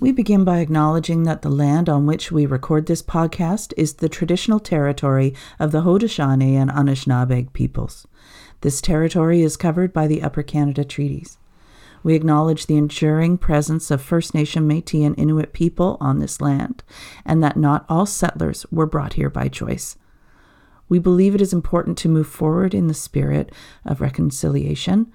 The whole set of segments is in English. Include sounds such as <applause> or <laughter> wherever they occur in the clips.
We begin by acknowledging that the land on which we record this podcast is the traditional territory of the Haudenosaunee and Anishinaabe peoples. This territory is covered by the Upper Canada Treaties. We acknowledge the enduring presence of First Nation, Metis, and Inuit people on this land, and that not all settlers were brought here by choice. We believe it is important to move forward in the spirit of reconciliation,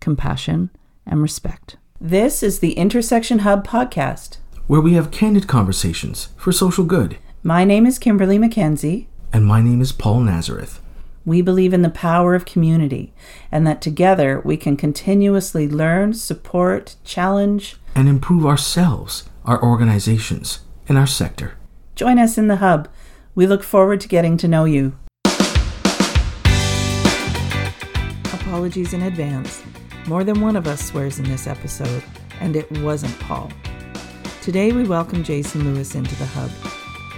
compassion, and respect. This is the Intersection Hub podcast, where we have candid conversations for social good. My name is Kimberly McKenzie. And my name is Paul Nazareth. We believe in the power of community and that together we can continuously learn, support, challenge, and improve ourselves, our organizations, and our sector. Join us in the Hub. We look forward to getting to know you. Apologies in advance. More than one of us swears in this episode, and it wasn't Paul. Today we welcome Jason Lewis into the hub.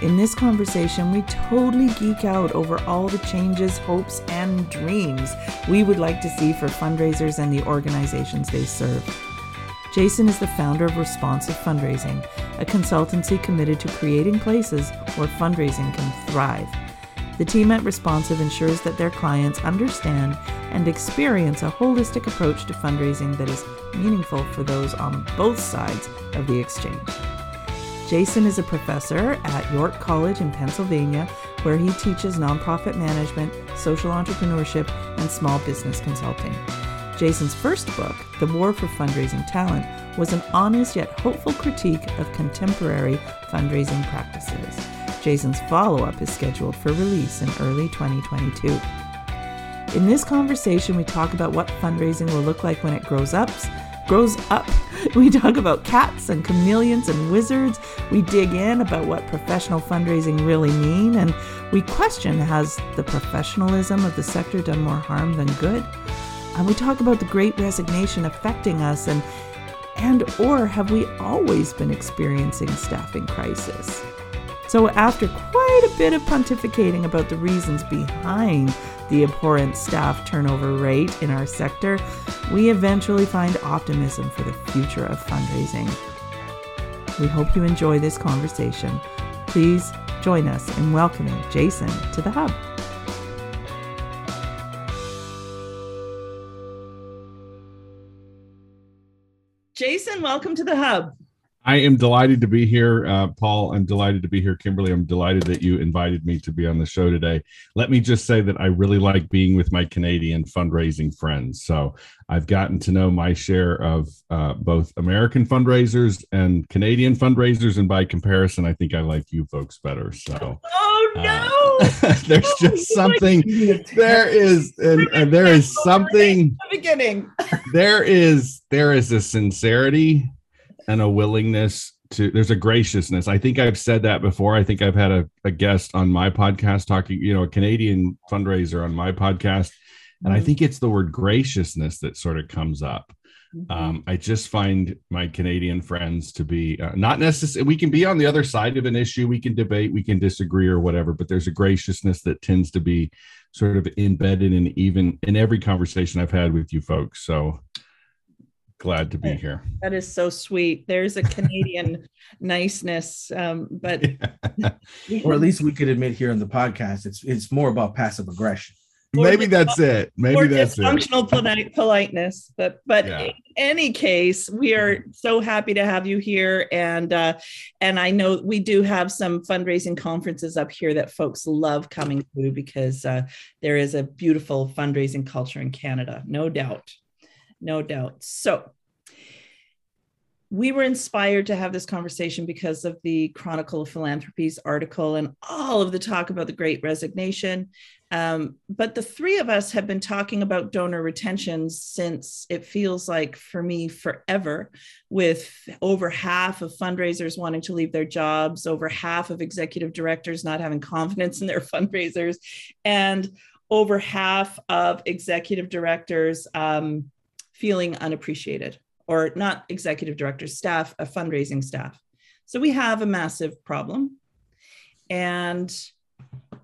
In this conversation, we totally geek out over all the changes, hopes, and dreams we would like to see for fundraisers and the organizations they serve. Jason is the founder of Responsive Fundraising, a consultancy committed to creating places where fundraising can thrive. The team at Responsive ensures that their clients understand and experience a holistic approach to fundraising that is meaningful for those on both sides of the exchange. Jason is a professor at York College in Pennsylvania, where he teaches nonprofit management, social entrepreneurship, and small business consulting. Jason's first book, The War for Fundraising Talent, was an honest yet hopeful critique of contemporary fundraising practices. Jason's follow up is scheduled for release in early 2022. In this conversation, we talk about what fundraising will look like when it grows up. Grows up. <laughs> We talk about cats and chameleons and wizards. We dig in about what professional fundraising really mean, and we question has the professionalism of the sector done more harm than good? And we talk about the great resignation affecting us and and or have we always been experiencing staffing crisis? So, after quite a bit of pontificating about the reasons behind the abhorrent staff turnover rate in our sector, we eventually find optimism for the future of fundraising. We hope you enjoy this conversation. Please join us in welcoming Jason to the Hub. Jason, welcome to the Hub. I am delighted to be here, uh, Paul. I'm delighted to be here, Kimberly. I'm delighted that you invited me to be on the show today. Let me just say that I really like being with my Canadian fundraising friends. So I've gotten to know my share of uh, both American fundraisers and Canadian fundraisers, and by comparison, I think I like you folks better. So, oh uh, no, uh, <laughs> there's just something. There is, and, and there is something. The Beginning. <laughs> there is there is a sincerity and a willingness to there's a graciousness. I think i've said that before. I think i've had a, a guest on my podcast talking you know a canadian fundraiser on my podcast. And i mm-hmm. think it's the word graciousness that sort of comes up. Mm-hmm. um, i just find my canadian friends to be uh, not necessarily we can be on the other side of an issue. We can debate we can disagree or whatever but there's a graciousness that tends to be sort of embedded in even in every conversation i've had with you folks. So glad to be here. That is so sweet. There's a Canadian <laughs> niceness, um, but yeah. <laughs> or at least we could admit here on the podcast, it's it's more about passive aggression. Maybe that's it. Maybe that's functional polite, politeness. But but yeah. in any case, we are so happy to have you here, and uh, and I know we do have some fundraising conferences up here that folks love coming to because uh, there is a beautiful fundraising culture in Canada, no doubt no doubt. So we were inspired to have this conversation because of the Chronicle of Philanthropy's article and all of the talk about the great resignation. Um, but the three of us have been talking about donor retention since it feels like, for me, forever, with over half of fundraisers wanting to leave their jobs, over half of executive directors not having confidence in their <laughs> fundraisers, and over half of executive directors. Um, feeling unappreciated or not executive director staff, a fundraising staff. So we have a massive problem. And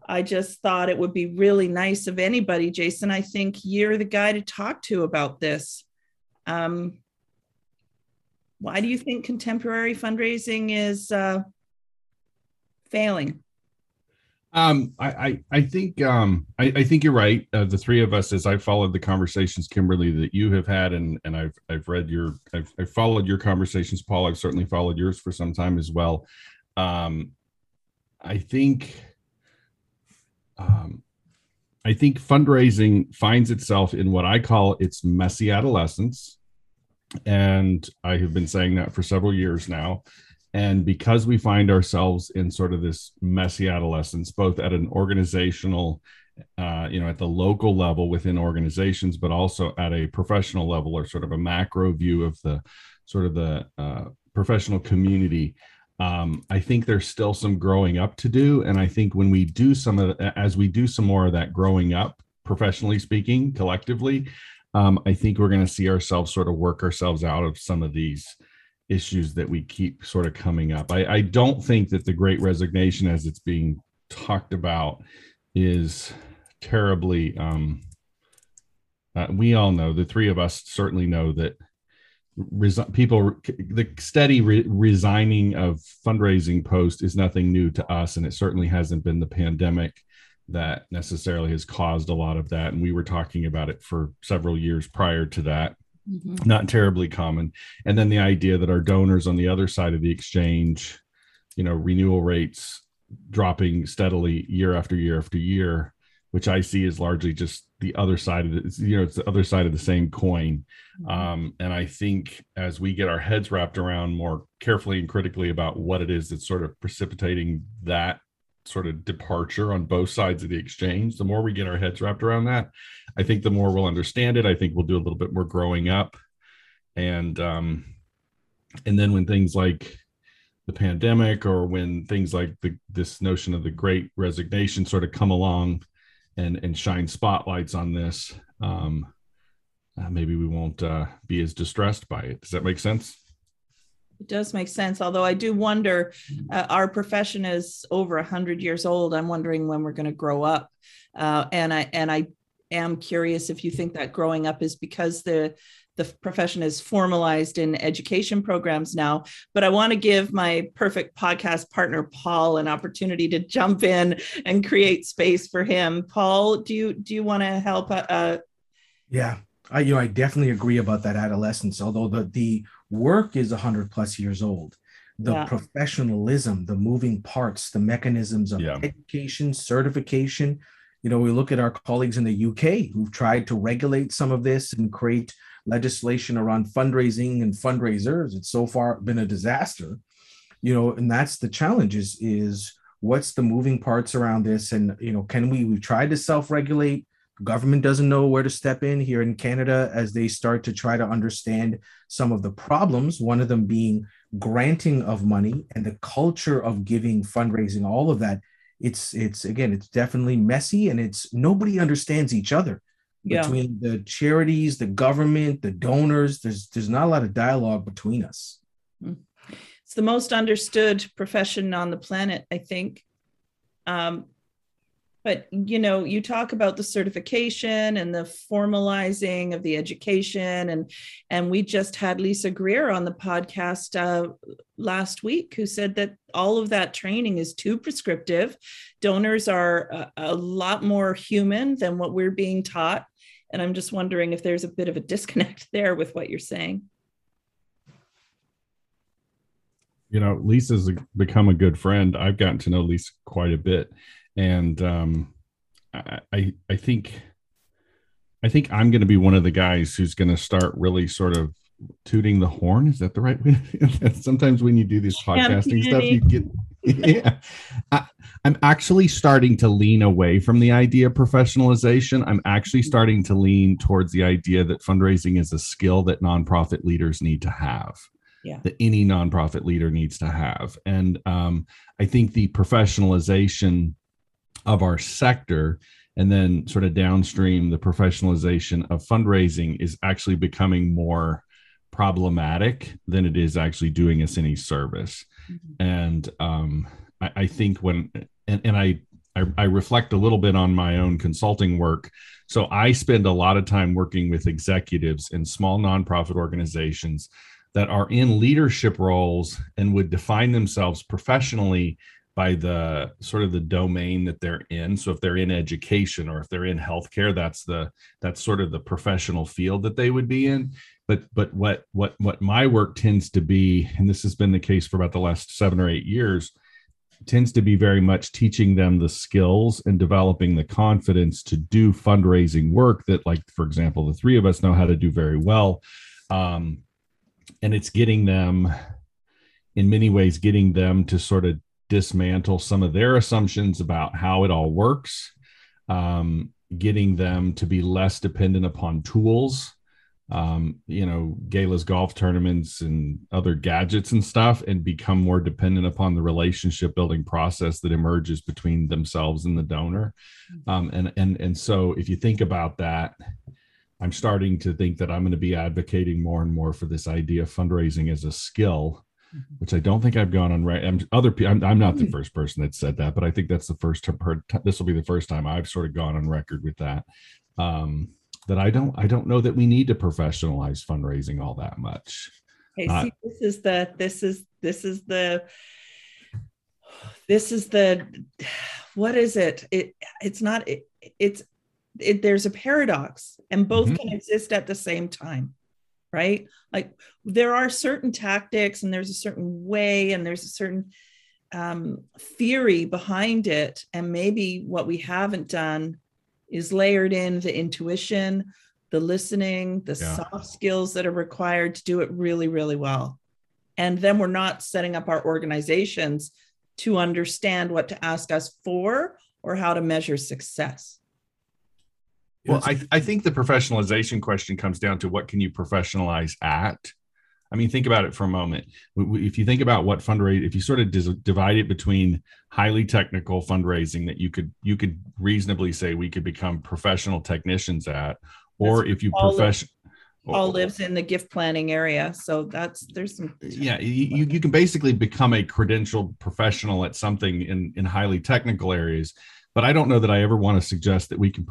I just thought it would be really nice of anybody, Jason. I think you're the guy to talk to about this. Um, why do you think contemporary fundraising is uh, failing? Um, I, I, I think um, I, I think you're right. Uh, the three of us, as I followed the conversations, Kimberly, that you have had, and and I've I've read your I've, I've followed your conversations, Paul. I've certainly followed yours for some time as well. Um, I think um, I think fundraising finds itself in what I call its messy adolescence. And I have been saying that for several years now. And because we find ourselves in sort of this messy adolescence, both at an organizational, uh, you know, at the local level within organizations, but also at a professional level or sort of a macro view of the sort of the uh, professional community, um, I think there's still some growing up to do. And I think when we do some of, the, as we do some more of that growing up, professionally speaking, collectively, um, I think we're going to see ourselves sort of work ourselves out of some of these issues that we keep sort of coming up. I, I don't think that the great resignation, as it's being talked about, is terribly. Um, uh, we all know, the three of us certainly know that resi- people the steady re- resigning of fundraising post is nothing new to us and it certainly hasn't been the pandemic that necessarily has caused a lot of that and we were talking about it for several years prior to that mm-hmm. not terribly common and then the idea that our donors on the other side of the exchange you know renewal rates dropping steadily year after year after year which I see is largely just the other side of the, You know, it's the other side of the same coin. Mm-hmm. Um, and I think as we get our heads wrapped around more carefully and critically about what it is that's sort of precipitating that sort of departure on both sides of the exchange, the more we get our heads wrapped around that, I think the more we'll understand it. I think we'll do a little bit more growing up. And um, and then when things like the pandemic or when things like the, this notion of the great resignation sort of come along and and shine spotlights on this, um, uh, maybe we won't uh, be as distressed by it. Does that make sense? It does make sense. Although I do wonder, uh, our profession is over a hundred years old. I'm wondering when we're going to grow up, uh, and I and I am curious if you think that growing up is because the the profession is formalized in education programs now. But I want to give my perfect podcast partner, Paul, an opportunity to jump in and create space for him. Paul, do you do you want to help? Uh, uh, yeah, I you know I definitely agree about that adolescence. Although the the work is hundred plus years old, the yeah. professionalism, the moving parts, the mechanisms of yeah. education, certification. You know, we look at our colleagues in the UK who've tried to regulate some of this and create legislation around fundraising and fundraisers. It's so far been a disaster, you know, and that's the challenge is, is what's the moving parts around this? And, you know, can we, we've tried to self-regulate, government doesn't know where to step in here in Canada as they start to try to understand some of the problems, one of them being granting of money and the culture of giving, fundraising, all of that. It's it's again, it's definitely messy and it's nobody understands each other yeah. between the charities, the government, the donors. There's there's not a lot of dialogue between us. Hmm. It's the most understood profession on the planet, I think. Um, but you know, you talk about the certification and the formalizing of the education, and and we just had Lisa Greer on the podcast uh, last week, who said that all of that training is too prescriptive. Donors are a, a lot more human than what we're being taught and I'm just wondering if there's a bit of a disconnect <laughs> there with what you're saying. You know, Lisa's become a good friend. I've gotten to know Lisa quite a bit. And um, I, I think I think I'm going to be one of the guys who's going to start really sort of tooting the horn. Is that the right way? <laughs> Sometimes when you do this podcasting stuff, you get <laughs> yeah. I, am actually starting to lean away from the idea of professionalization. I'm actually starting to lean towards the idea that fundraising is a skill that nonprofit leaders need to have. Yeah. That any nonprofit leader needs to have. And um, I think the professionalization of our sector and then sort of downstream the professionalization of fundraising is actually becoming more problematic than it is actually doing us any service. Mm-hmm. And um, I, I, think when and, and I, I I reflect a little bit on my own consulting work. So I spend a lot of time working with executives in small nonprofit organizations that are in leadership roles and would define themselves professionally by the sort of the domain that they're in. So if they're in education or if they're in healthcare that's the that's sort of the professional field that they would be in. But but what what what my work tends to be and this has been the case for about the last 7 or 8 years tends to be very much teaching them the skills and developing the confidence to do fundraising work that like for example the three of us know how to do very well. Um, and it's getting them in many ways getting them to sort of dismantle some of their assumptions about how it all works, um, getting them to be less dependent upon tools, um, you know, Gala's golf tournaments and other gadgets and stuff, and become more dependent upon the relationship building process that emerges between themselves and the donor. Mm-hmm. Um, and and and so, if you think about that, I'm starting to think that I'm going to be advocating more and more for this idea of fundraising as a skill. Which I don't think I've gone on right. I'm other I'm, I'm not the mm. first person that said that, but I think that's the first time heard. This will be the first time I've sort of gone on record with that. Um, that I don't I don't know that we need to professionalize fundraising all that much. Okay, uh, see, this is the this is this is the this is the what is it? It it's not it, it's it, there's a paradox, and both mm-hmm. can exist at the same time right? Like there are certain tactics and there's a certain way and there's a certain um, theory behind it. And maybe what we haven't done is layered in the intuition, the listening, the yeah. soft skills that are required to do it really, really well. And then we're not setting up our organizations to understand what to ask us for or how to measure success. Well, I, I think the professionalization question comes down to what can you professionalize at? I mean, think about it for a moment. If you think about what fundraise, if you sort of divide it between highly technical fundraising that you could you could reasonably say we could become professional technicians at, or that's if you profession. Paul lives in the gift planning area, so that's there's some. Yeah, you, you can basically become a credentialed professional at something in in highly technical areas, but I don't know that I ever want to suggest that we can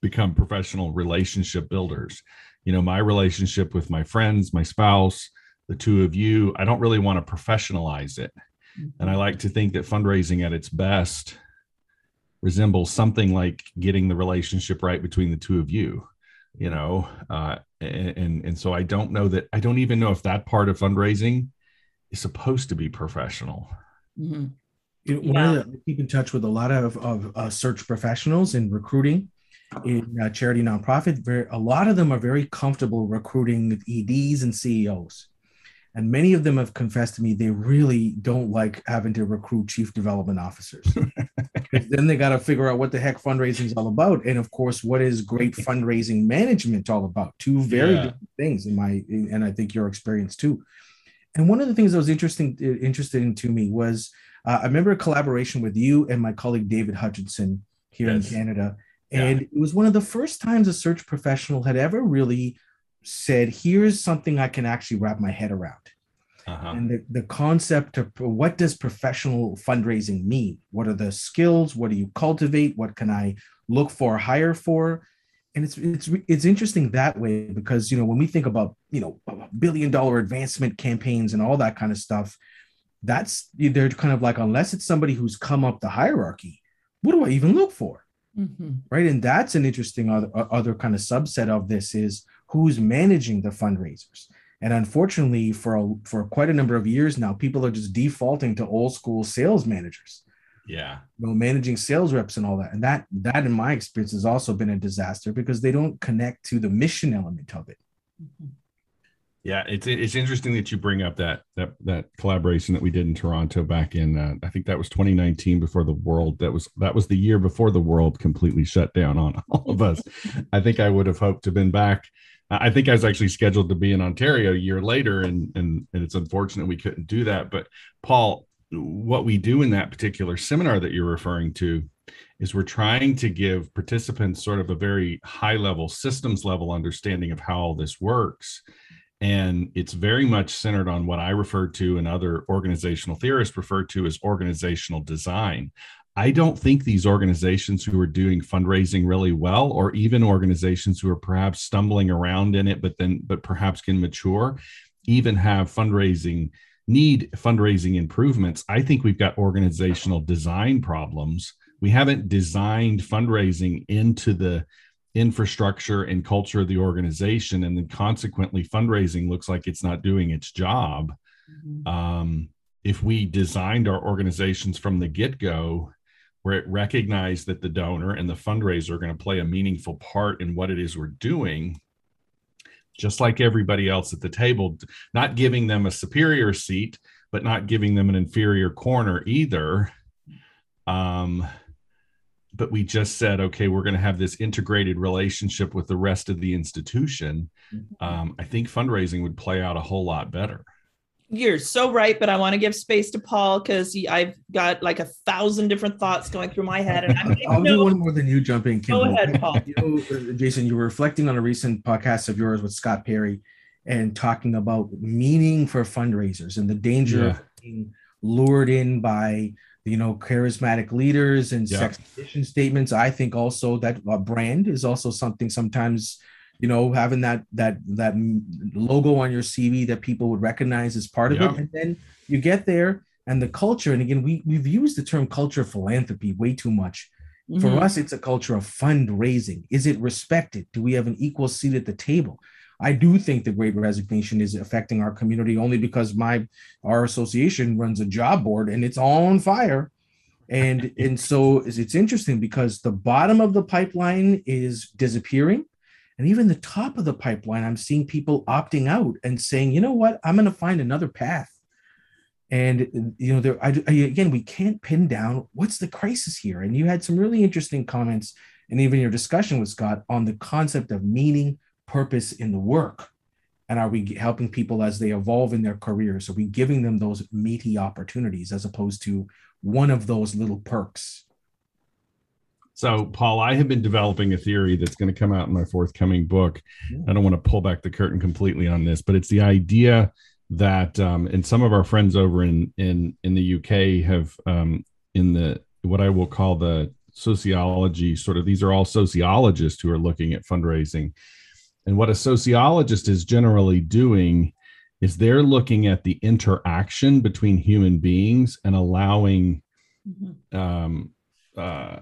become professional relationship builders. You know, my relationship with my friends, my spouse, the two of you, I don't really want to professionalize it. And I mm-hmm. like to think that fundraising at its best resembles something like getting the relationship right between the two of you you know uh, and and so i don't know that i don't even know if that part of fundraising is supposed to be professional mm-hmm. you know, yeah. the, keep in touch with a lot of, of uh, search professionals in recruiting in uh, charity nonprofit, very, a lot of them are very comfortable recruiting EDs and CEOs. And many of them have confessed to me they really don't like having to recruit chief development officers. <laughs> then they got to figure out what the heck fundraising is all about. And of course, what is great fundraising management all about? Two very yeah. different things in my, and I think your experience too. And one of the things that was interesting, interesting to me was uh, I remember a collaboration with you and my colleague David Hutchinson here yes. in Canada and yeah. it was one of the first times a search professional had ever really said, here's something I can actually wrap my head around. Uh-huh. And the, the concept of what does professional fundraising mean? What are the skills? What do you cultivate? What can I look for, hire for? And it's it's it's interesting that way because you know when we think about you know billion dollar advancement campaigns and all that kind of stuff, that's they're kind of like unless it's somebody who's come up the hierarchy, what do I even look for? Mm-hmm. Right. And that's an interesting other, other kind of subset of this is who's managing the fundraisers. And unfortunately, for a, for quite a number of years now, people are just defaulting to old school sales managers. Yeah, you know, managing sales reps and all that, and that that in my experience has also been a disaster because they don't connect to the mission element of it. Mm-hmm. Yeah, it's it's interesting that you bring up that that that collaboration that we did in Toronto back in uh, I think that was 2019 before the world that was that was the year before the world completely shut down on <laughs> all of us. I think I would have hoped to have been back. I think I was actually scheduled to be in Ontario a year later, and and and it's unfortunate we couldn't do that. But Paul, what we do in that particular seminar that you're referring to is we're trying to give participants sort of a very high level systems level understanding of how all this works and it's very much centered on what I refer to and other organizational theorists refer to as organizational design. I don't think these organizations who are doing fundraising really well, or even organizations who are perhaps stumbling around in it, but then but perhaps can mature, even have fundraising need fundraising improvements. I think we've got organizational design problems. We haven't designed fundraising into the infrastructure and culture of the organization. And then consequently, fundraising looks like it's not doing its job. Mm-hmm. Um, if we designed our organizations from the get go, where it recognized that the donor and the fundraiser are going to play a meaningful part in what it is we're doing, just like everybody else at the table, not giving them a superior seat, but not giving them an inferior corner either. Um, but we just said, okay, we're going to have this integrated relationship with the rest of the institution. Mm-hmm. Um, I think fundraising would play out a whole lot better. You're so right, but I want to give space to Paul because I've got like a thousand different thoughts going through my head, and I'm <laughs> I'll do one more than you jump in. Go ahead, Paul. You know, uh, Jason, you were reflecting on a recent podcast of yours with Scott Perry, and talking about meaning for fundraisers and the danger yeah. of being lured in by you know charismatic leaders and yeah. sex position statements. I think also that a brand is also something sometimes you know, having that that that logo on your CV that people would recognize as part of yeah. it, and then you get there and the culture. And again, we we've used the term culture philanthropy way too much. Mm-hmm. For us, it's a culture of fundraising. Is it respected? Do we have an equal seat at the table? I do think the Great Resignation is affecting our community only because my our association runs a job board and it's all on fire. And <laughs> and so it's interesting because the bottom of the pipeline is disappearing and even the top of the pipeline, I'm seeing people opting out and saying, you know what, I'm going to find another path. And you know, there I, again, we can't pin down what's the crisis here. And you had some really interesting comments, and even your discussion with Scott on the concept of meaning, purpose in the work. And are we helping people as they evolve in their careers? Are we giving them those meaty opportunities as opposed to one of those little perks? So, Paul, I have been developing a theory that's going to come out in my forthcoming book. I don't want to pull back the curtain completely on this, but it's the idea that, um, and some of our friends over in in in the UK have um, in the what I will call the sociology sort of these are all sociologists who are looking at fundraising, and what a sociologist is generally doing is they're looking at the interaction between human beings and allowing mm-hmm. um, uh,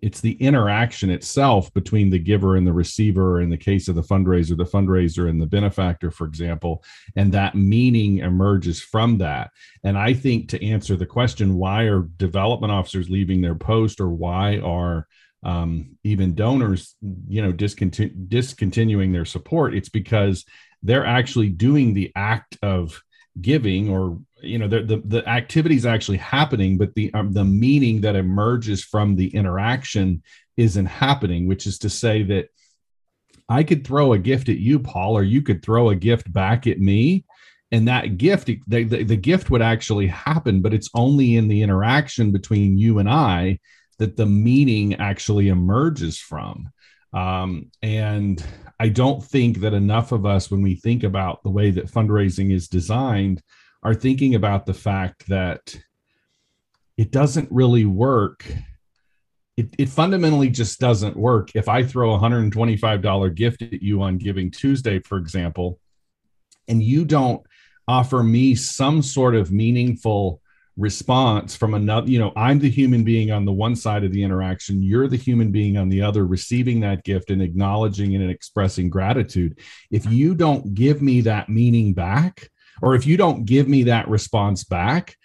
it's the interaction itself between the giver and the receiver in the case of the fundraiser the fundraiser and the benefactor for example and that meaning emerges from that and i think to answer the question why are development officers leaving their post or why are um, even donors you know discontinu- discontinuing their support it's because they're actually doing the act of giving or you know the, the, the activity is actually happening but the um, the meaning that emerges from the interaction isn't happening which is to say that i could throw a gift at you paul or you could throw a gift back at me and that gift the, the, the gift would actually happen but it's only in the interaction between you and i that the meaning actually emerges from um, and i don't think that enough of us when we think about the way that fundraising is designed are thinking about the fact that it doesn't really work. It, it fundamentally just doesn't work. If I throw a $125 gift at you on Giving Tuesday, for example, and you don't offer me some sort of meaningful response from another you know i'm the human being on the one side of the interaction you're the human being on the other receiving that gift and acknowledging and expressing gratitude. If you don't give me that meaning back or if you don't give me that response back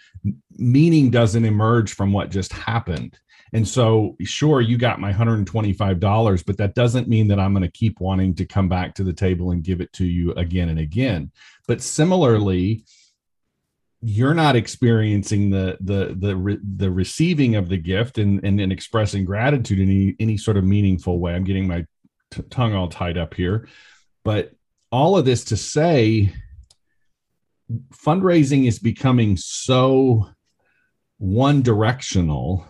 meaning doesn't emerge from what just happened. And so sure you got my $125 but that doesn't mean that i'm going to keep wanting to come back to the table and give it to you again and again. But similarly you're not experiencing the the the the receiving of the gift and and, and expressing gratitude in any any sort of meaningful way. I'm getting my t- tongue all tied up here. But all of this to say fundraising is becoming so one directional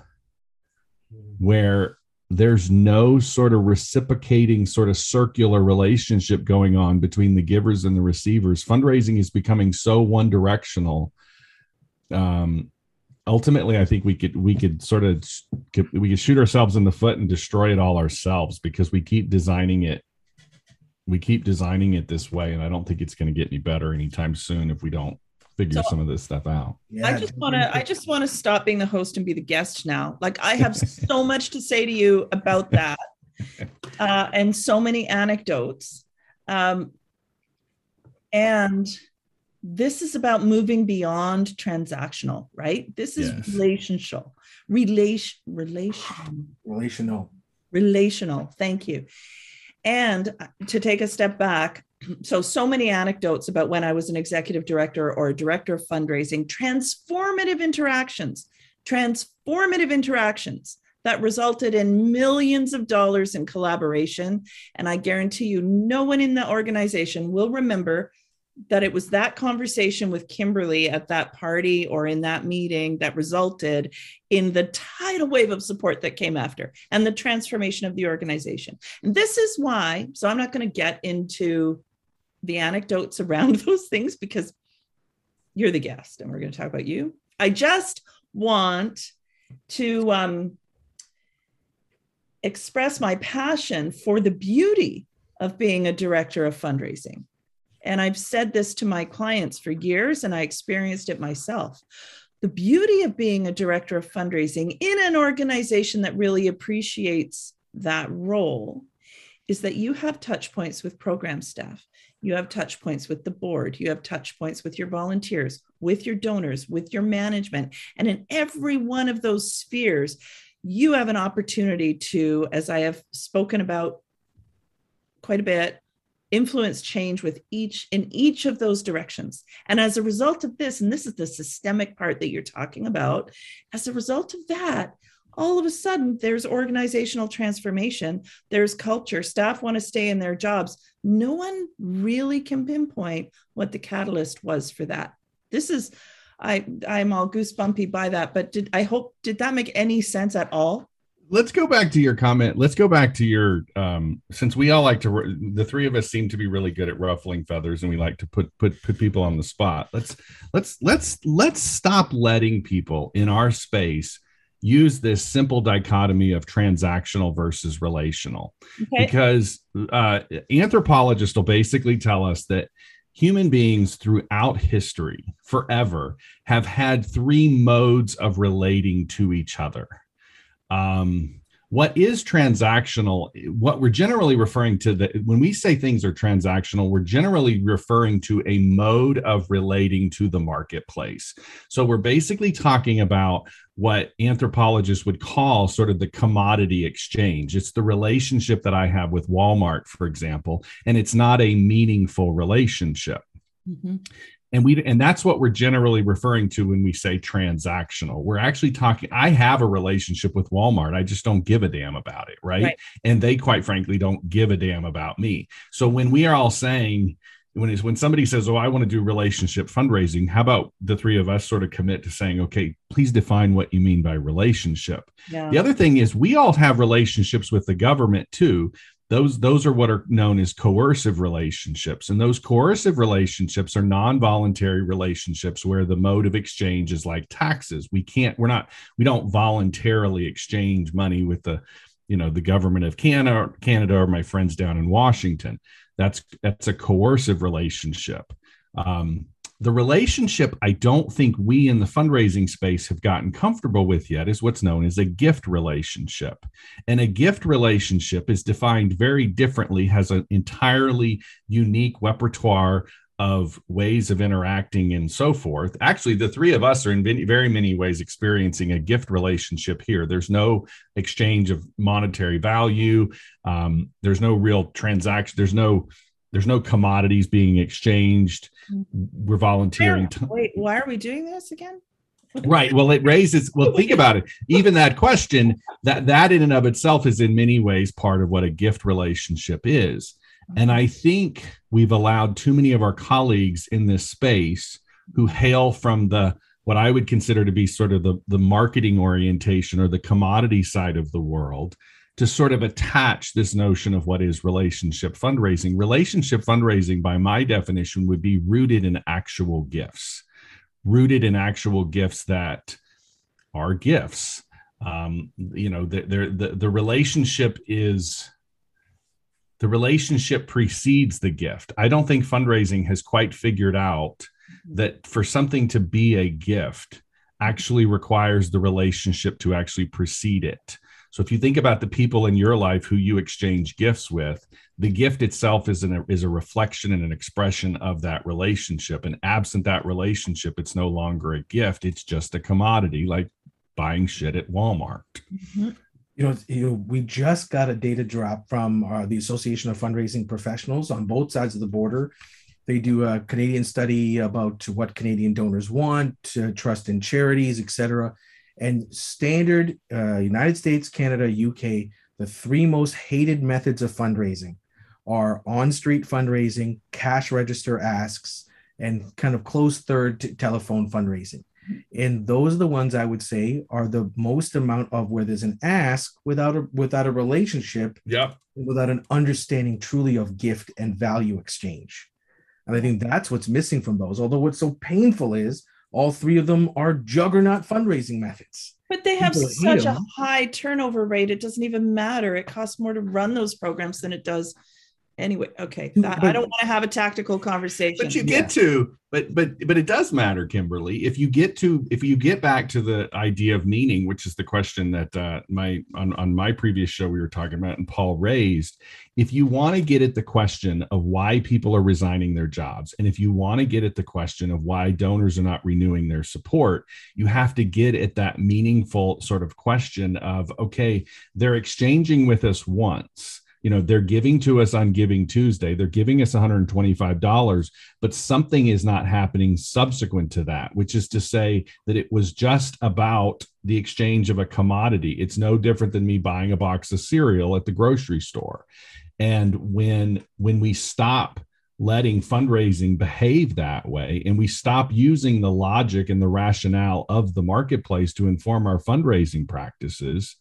where there's no sort of reciprocating sort of circular relationship going on between the givers and the receivers. Fundraising is becoming so one directional um ultimately i think we could we could sort of we could shoot ourselves in the foot and destroy it all ourselves because we keep designing it we keep designing it this way, and I don't think it's going to get any better anytime soon if we don't figure so, some of this stuff out. Yeah, I just want to I just want to stop being the host and be the guest now. Like I have <laughs> so much to say to you about that. Uh, and so many anecdotes. Um, and this is about moving beyond transactional, right? This is yes. relational, relation, relation, relational, relational. Thank you. And uh, to take a step back, <clears throat> so so many anecdotes about when I was an executive director or a director of fundraising, transformative interactions, transformative interactions that resulted in millions of dollars in collaboration. And I guarantee you, no one in the organization will remember that it was that conversation with Kimberly at that party or in that meeting that resulted in the tidal wave of support that came after and the transformation of the organization. And this is why, so I'm not going to get into the anecdotes around <laughs> those things because you're the guest and we're going to talk about you. I just want to um, express my passion for the beauty of being a director of fundraising and I've said this to my clients for years, and I experienced it myself. The beauty of being a director of fundraising in an organization that really appreciates that role is that you have touch points with program staff. You have touch points with the board. You have touch points with your volunteers, with your donors, with your management. And in every one of those spheres, you have an opportunity to, as I have spoken about quite a bit, influence change with each in each of those directions. And as a result of this and this is the systemic part that you're talking about as a result of that all of a sudden there's organizational transformation there's culture staff want to stay in their jobs. No one really can pinpoint what the catalyst was for that. This is i i'm all goosebumpy by that but did i hope did that make any sense at all let's go back to your comment. Let's go back to your um since we all like to the three of us seem to be really good at ruffling feathers and we like to put put put people on the spot. Let's let's let's let's stop letting people in our space use this simple dichotomy of transactional versus relational okay. because uh, anthropologists will basically tell us that human beings throughout history forever have had three modes of relating to each other um, what is transactional what we're generally referring to the, when we say things are transactional we're generally referring to a mode of relating to the marketplace. So we're basically talking about what anthropologists would call sort of the commodity exchange. It's the relationship that i have with walmart for example and it's not a meaningful relationship. Mm-hmm and we and that's what we're generally referring to when we say transactional. We're actually talking i have a relationship with walmart. I just don't give a damn about it right, right. and they quite frankly don't give a damn about me. So when we are all saying when it's when somebody says oh i want to do relationship fundraising how about the three of us sort of commit to saying okay please define what you mean by relationship. Yeah. the other thing is we all have relationships with the government too those those are what are known as coercive relationships. And those coercive relationships are non-voluntary relationships where the mode of exchange is like taxes. We can't we're not we don't voluntarily exchange money with the you know the government of canada canada or my friends down in washington. That's that's a coercive relationship. Um, the relationship I don't think we in the fundraising space have gotten comfortable with yet is what's known as a gift relationship. And a gift relationship is defined very differently, has an entirely unique repertoire of ways of interacting and so forth. Actually, the three of us are in very many ways experiencing a gift relationship here. There's no exchange of monetary value. Um, there's no real transaction. There's no there's no commodities being exchanged. Mm-hmm. We're volunteering. To- Wait, why are we doing this again? right. Well, it raises. Well, think about it. Even that question, that that in and of itself is in many ways part of what a gift relationship is. And I think we've allowed too many of our colleagues in this space who hail from the what I would consider to be sort of the, the marketing orientation or the commodity side of the world to sort of attach this notion of what is relationship fundraising. Relationship fundraising, by my definition, would be rooted in actual gifts, rooted in actual gifts that are gifts. Um, you know, the, the, the, relationship is the relationship precedes the gift. I don't think fundraising has quite figured out that for something to be a gift actually requires the relationship to actually precede it. So if you think about the people in your life who you exchange gifts with, the gift itself is an, is a reflection and an expression of that relationship. And absent that relationship, it's no longer a gift; it's just a commodity, like buying shit at Walmart. Mm-hmm you know, you know, we just got a data drop from uh, the Association of Fundraising Professionals on both sides of the border. They do a Canadian study about what Canadian donors want, uh, trust in charities, etc. And standard uh, United States, Canada, UK, the three most hated methods of fundraising are on-street fundraising, cash register asks, and kind of close third telephone fundraising. And those are the ones I would say are the most amount of where there's an ask without a without a relationship, yeah, without an understanding truly of gift and value exchange. And I think that's what's missing from those. Although what's so painful is all three of them are juggernaut fundraising methods. But they have such a high turnover rate. It doesn't even matter. It costs more to run those programs than it does anyway okay that, but, i don't want to have a tactical conversation. But you get yeah. to but but but it does matter kimberly. If you get to if you get back to the idea of meaning which is the question that uh my on, on my previous show we were talking about and paul raised if you want to get at the question of why people are resigning their jobs and if you want to get at the question of why donors are not renewing their support you have to get at that meaningful sort of question of okay they're exchanging with us once you know they're giving to us on giving tuesday. They're giving us $125 but something is not happening subsequent to that which is to say that it was just about the exchange of a commodity. It's no different than me buying a box of cereal at the grocery store. And when when we stop letting fundraising behave that way and we stop using the logic and the rationale of the marketplace to inform our fundraising practices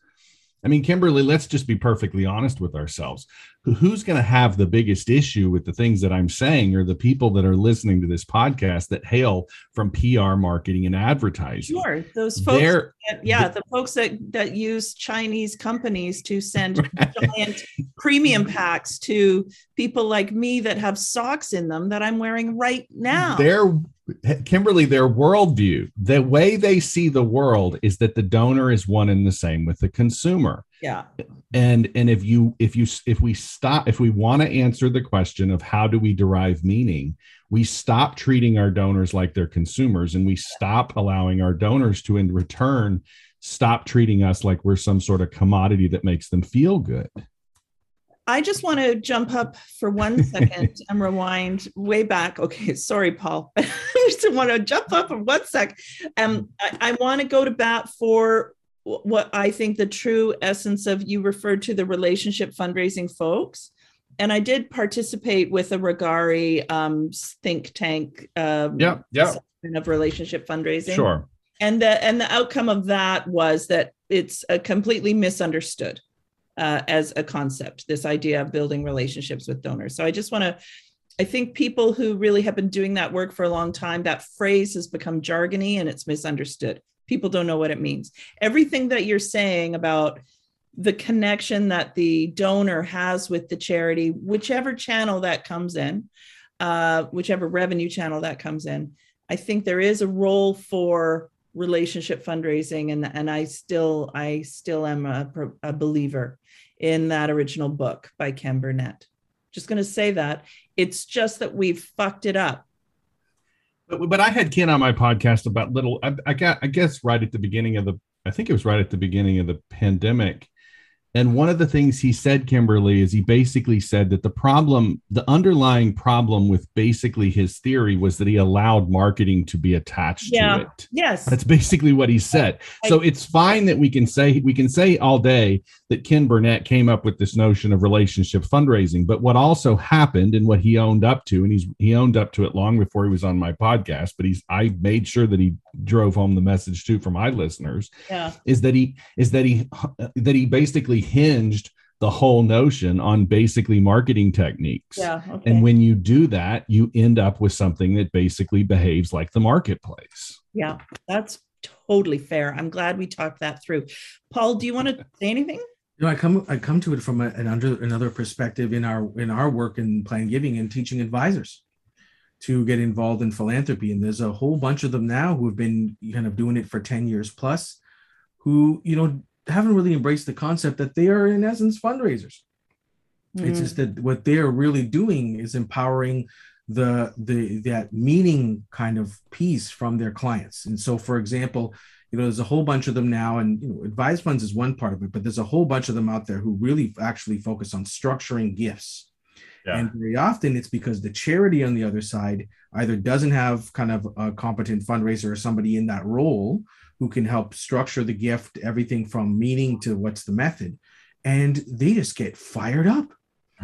I mean, Kimberly, let's just be perfectly honest with ourselves. Who's going to have the biggest issue with the things that I'm saying or the people that are listening to this podcast that hail from PR marketing and advertising. Sure. Those folks, that, yeah, the, the, folks that, that use Chinese companies to send <laughs> giant premium packs to people like me that have socks in them that I'm wearing right now. They're Kimberly, their worldview, the way they see the world is that the donor is one and the same with the consumer. Yeah. And and if you if you if we stop if we want to answer the question of how do we derive meaning, we stop treating our donors like they're consumers and we stop allowing our donors to in return stop treating us like we're some sort of commodity that makes them feel good. I just want to jump up for one second <laughs> and rewind way back. Okay, sorry, Paul. <laughs> I just want to jump up for one sec. Um, I, I want to go to bat for what I think the true essence of you referred to the relationship fundraising folks. And I did participate with a Rogare um, think tank um, yeah, yeah. of relationship fundraising. Sure. And the and the outcome of that was that it's a completely misunderstood uh, as a concept, this idea of building relationships with donors. So I just want to, I think people who really have been doing that work for a long time, that phrase has become jargony and it's misunderstood. People don't know what it means. Everything that you're saying about the connection that the donor has with the charity, whichever channel that comes in, uh, whichever revenue channel that comes in, I think there is a role for relationship fundraising and and I still I still am a, a believer in that original book by Ken Burnett. Just going to say that. It's just that we've fucked it up. But, but I had Ken on my podcast about little, I, I got, I guess right at the beginning of the, I think it was right at the beginning of the pandemic. And one of the things he said, Kimberly, is he basically said that the problem, the underlying problem with basically his theory was that he allowed marketing to be attached yeah. to it. Yes. That's basically what he said. So it's fine that we can say we can say all day that Ken Burnett came up with this notion of relationship fundraising. But what also happened and what he owned up to, and he's he owned up to it long before he was on my podcast, but he's I made sure that he drove home the message too for my listeners, yeah. is that he is that he that he basically hinged the whole notion on basically marketing techniques. Yeah, okay. And when you do that, you end up with something that basically behaves like the marketplace. Yeah, that's totally fair. I'm glad we talked that through. Paul, do you want to say anything? You know, I come I come to it from a, an under another perspective in our in our work in plan giving and teaching advisors to get involved in philanthropy. And there's a whole bunch of them now who have been kind of doing it for 10 years plus, who, you know, haven't really embraced the concept that they are in essence fundraisers. Mm. It's just that what they're really doing is empowering the the that meaning kind of piece from their clients. And so, for example, you know, there's a whole bunch of them now, and you know, advice funds is one part of it, but there's a whole bunch of them out there who really actually focus on structuring gifts. Yeah. And very often it's because the charity on the other side either doesn't have kind of a competent fundraiser or somebody in that role who can help structure the gift, everything from meaning to what's the method. And they just get fired up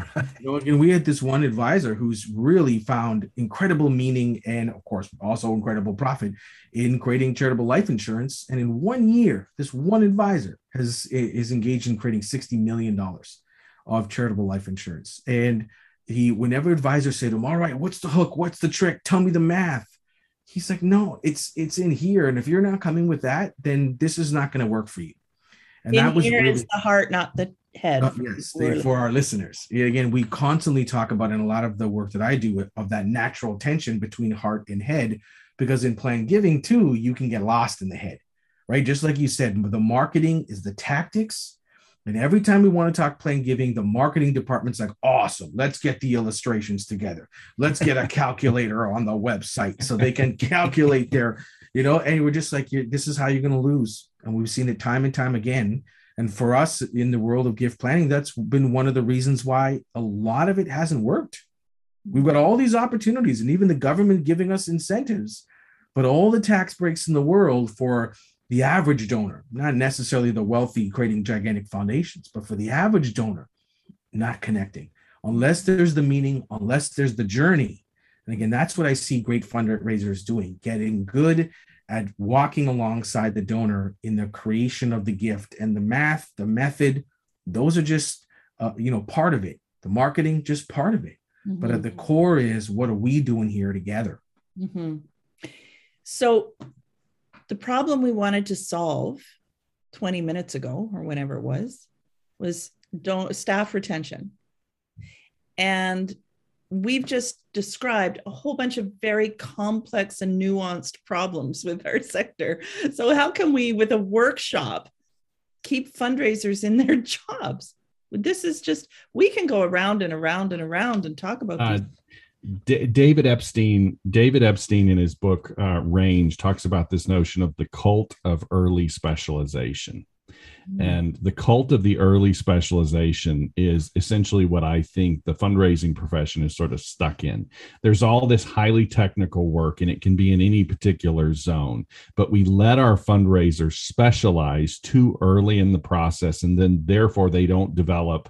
<laughs> you know, and we had this one advisor who's really found incredible meaning and, of course, also incredible profit in creating charitable life insurance. And in one year, this one advisor has is engaged in creating sixty million dollars of charitable life insurance. And he, whenever advisors say to him, "All right, what's the hook? What's the trick? Tell me the math." He's like, "No, it's it's in here. And if you're not coming with that, then this is not going to work for you." And in that was here really, is the heart, not the head. Uh, yes, they, for our listeners. Again, we constantly talk about in a lot of the work that I do of that natural tension between heart and head, because in plan giving too, you can get lost in the head, right? Just like you said, the marketing is the tactics. And every time we want to talk plan giving, the marketing department's like, awesome, let's get the illustrations together. Let's get a <laughs> calculator on the website so they can calculate their, you know, and we're just like, this is how you're going to lose. And we've seen it time and time again and for us in the world of gift planning, that's been one of the reasons why a lot of it hasn't worked. We've got all these opportunities and even the government giving us incentives, but all the tax breaks in the world for the average donor, not necessarily the wealthy creating gigantic foundations, but for the average donor, not connecting. Unless there's the meaning, unless there's the journey. And again, that's what I see great fundraisers doing, getting good at walking alongside the donor in the creation of the gift and the math the method those are just uh, you know part of it the marketing just part of it mm-hmm. but at the core is what are we doing here together mm-hmm. so the problem we wanted to solve 20 minutes ago or whenever it was was don't staff retention and we've just described a whole bunch of very complex and nuanced problems with our <laughs> sector. So, how can we, with a workshop, keep fundraisers in their <laughs> jobs? This is just, we can go around and around and around and talk about uh, D- David Epstein, David Epstein, in his book uh, Range, talks about this notion of the cult of early specialization. Mm. And the cult of the early specialization is essentially what I think the fundraising profession is sort of stuck in. There's all this highly technical work, and it can be in any particular zone, but we let our fundraisers specialize too early in the process, and then therefore they don't develop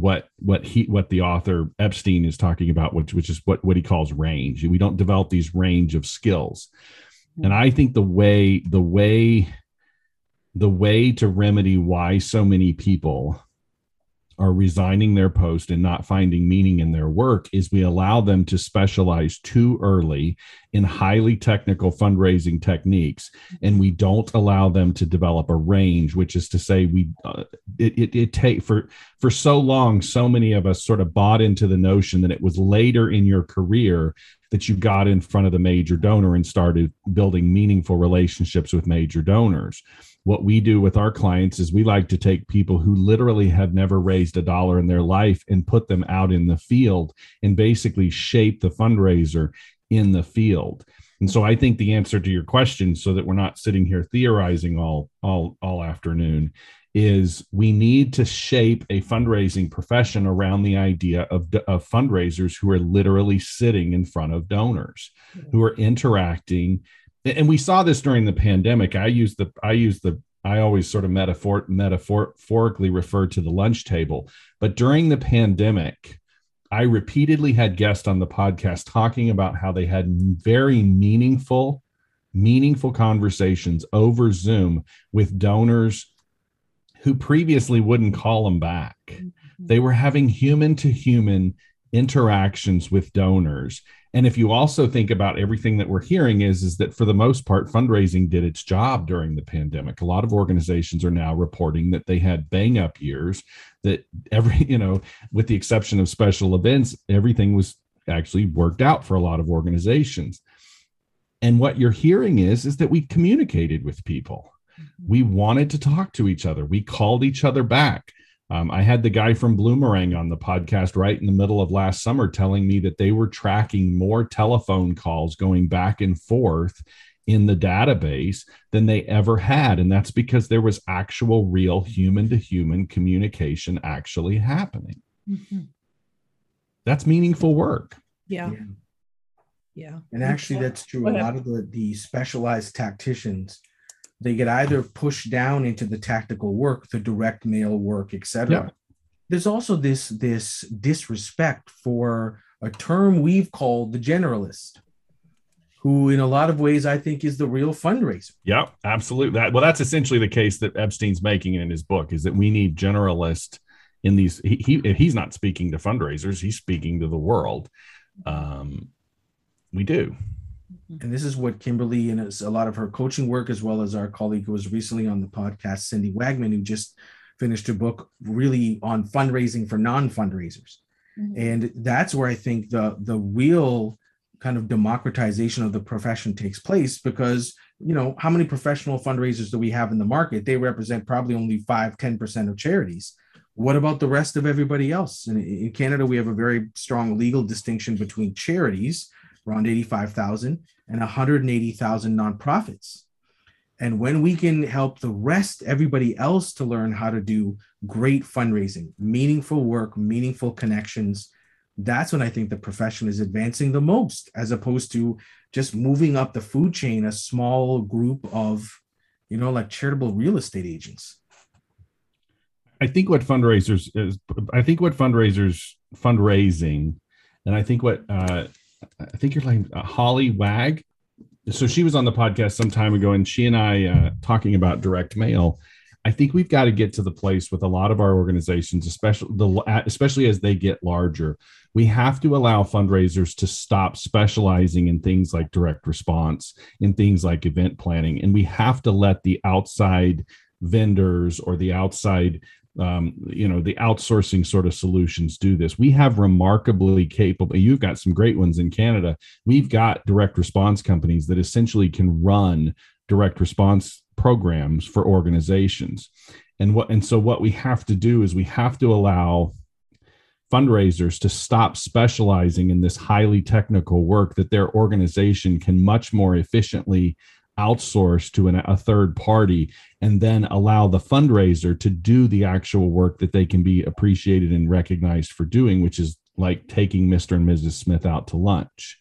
what what he what the author Epstein is talking about, which which is what what he calls range. We don't develop these range of skills, and I think the way the way the way to remedy why so many people are resigning their post and not finding meaning in their work is we allow them to specialize too early in highly technical fundraising techniques. And we don't allow them to develop a range which is to say we uh, it, it, it take for for so long so many of us sort of bought into the notion that it was later in your career that you got in front of the major donor and started building meaningful relationships with major donors what we do with our clients is we like to take people who literally have never raised a dollar in their life and put them out in the field and basically shape the fundraiser in the field. And so I think the answer to your question so that we're not sitting here theorizing all all all afternoon is we need to shape a fundraising profession around the idea of, of fundraisers who are literally sitting in front of donors, who are interacting and we saw this during the pandemic. I use the I use the I always sort of metaphor metaphorically refer to the lunch table, but during the pandemic, I repeatedly had guests on the podcast talking about how they had very meaningful, meaningful conversations over Zoom with donors who previously wouldn't call them back. Mm-hmm. They were having human to human interactions with donors. And if you also think about everything that we're hearing is is that for the most part fundraising did its job during the pandemic. A lot of organizations are now reporting that they had bang up years that every <laughs> you know with the exception of special events everything was actually worked out for a lot of organizations. And what you're hearing is is that we communicated with people. Mm-hmm. we wanted to talk to each other. We called each other back um, I had the guy from Bloomerang on the podcast right in the middle of last summer telling me that they were tracking more telephone calls going back and forth in the database than they ever had. And that's because there was actual, real human to human communication actually happening. Mm-hmm. That's meaningful work. Yeah. yeah. yeah. And actually, that's true. A lot of the, the specialized tacticians they get either pushed down into the tactical work, the direct mail work, etc. Yeah. There's also this this disrespect for a term we've called the generalist, who in a lot of ways I think is the real fundraiser. Yeah, absolutely. That well, that's essentially the case that Epstein's making in his book is that we need generalist in these. He, he he's not speaking to fundraisers; he's speaking to the world. Um, we do. Mm-hmm. And this is what Kimberly and a lot of her coaching work, as well as our colleague who was recently on the podcast, Cindy Wagman, who just finished a book really on fundraising for non-fundraisers. Mm-hmm. And that's where I think the the real kind of democratization of the profession takes place because you know how many professional fundraisers do we have in the market they represent probably only 5 10% of charities what about the rest of everybody else in, in canada we have a very strong legal distinction between charities around 85,000 and 180,000 nonprofits. And when we can help the rest, everybody else to learn how to do great fundraising, meaningful work, meaningful connections, that's when I think the profession is advancing the most, as opposed to just moving up the food chain, a small group of, you know, like charitable real estate agents. I think what fundraisers is, I think what fundraisers fundraising, and I think what uh, I think you're like uh, Holly Wag. So she was on the podcast some time ago, and she and I uh, talking about direct mail. I think we've got to get to the place with a lot of our organizations, especially the especially as they get larger. We have to allow fundraisers to stop specializing in things like direct response, in things like event planning, and we have to let the outside vendors or the outside um, you know the outsourcing sort of solutions do this. We have remarkably capable you've got some great ones in canada. We've got direct response companies that essentially can run direct response programs for organizations. And what and so what we have to do is we have to allow fundraisers to stop specializing in this highly technical work that their organization can much more efficiently outsource to an, a third party and then allow the fundraiser to do the actual work that they can be appreciated and recognized for doing, which is like taking Mr. and Mrs. Smith out to lunch.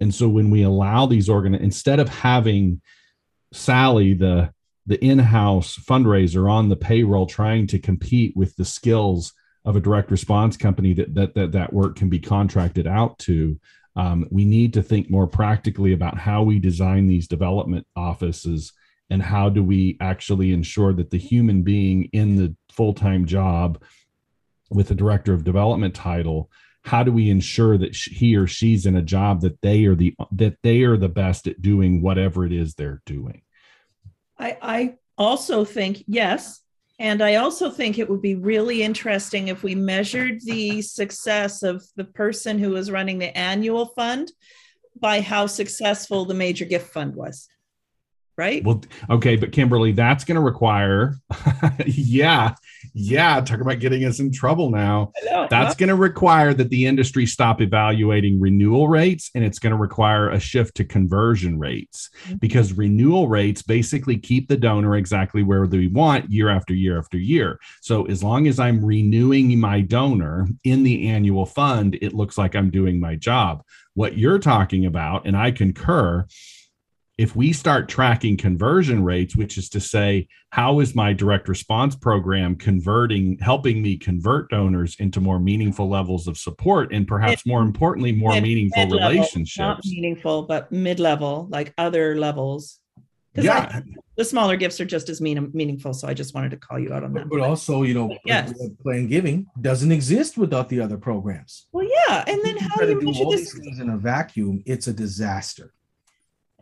And so when we allow these organ instead of having Sally, the the in-house fundraiser on the payroll trying to compete with the skills of a direct response company that that that, that work can be contracted out to um, we need to think more practically about how we design these development offices and how do we actually ensure that the human being in the full-time job with the director of development title how do we ensure that he or she's in a job that they are the that they are the best at doing whatever it is they're doing? I i also think yes and I also think it would be really interesting if we measured the success of the person who was running the annual fund by how successful the major gift fund was. Right? Well, okay, but Kimberly, that's going to require, <laughs> yeah, yeah, talk about getting us in trouble now. That's going to require that the industry stop evaluating renewal rates and it's going to require a shift to conversion rates mm-hmm. because renewal rates basically keep the donor exactly where they want year after year after year. So as long as I'm renewing my donor in the annual fund, it looks like I'm doing my job. What you're talking about, and I concur, if we start tracking conversion rates, which is to say, how is my direct response program converting, helping me convert donors into more meaningful levels of support, and perhaps more importantly, more mid, meaningful mid-level, relationships? Not meaningful, but mid level, like other levels. yeah. the smaller gifts are just as mean, meaningful. So I just wanted to call you out on that. But also, you know, yes. plan giving doesn't exist without the other programs. Well, yeah. And then how do you do all this- these things in a vacuum, it's a disaster.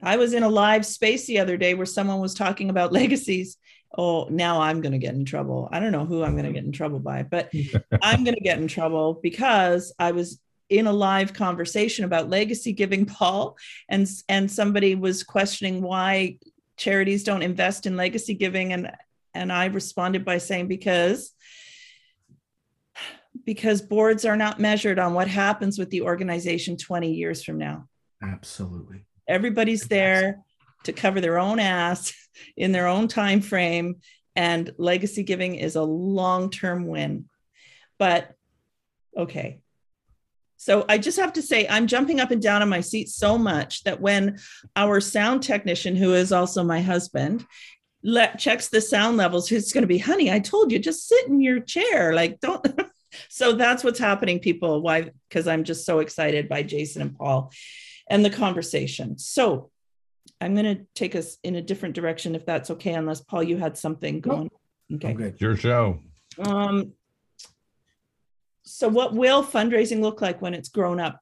I was in a live space the other day where someone was talking about <laughs> legacies. Oh, now I'm going to get in trouble. I don't know who I'm going to get in trouble by, but <laughs> I'm going to get in trouble because I was in a live conversation about legacy giving paul and and somebody was questioning why charities don't invest in legacy giving and and i responded by saying because because boards are not measured on what happens with the organization 20 years from now absolutely everybody's there to cover their own ass <laughs> in their own time frame and legacy giving is a long-term win but okay so I just have to say, I'm jumping up and down in my seat so much that when our sound technician, who is also my husband, let checks the sound levels, who's going to be, honey, I told you, just sit in your chair. Like, don't. <laughs> so that's what's happening, people. Why? Because I'm just so excited by Jason and Paul and the conversation. So I'm going to take us in a different direction, if that's okay, unless Paul, you had something going. Okay. Okay. Your show. Um, so, what will fundraising look like when it's grown up?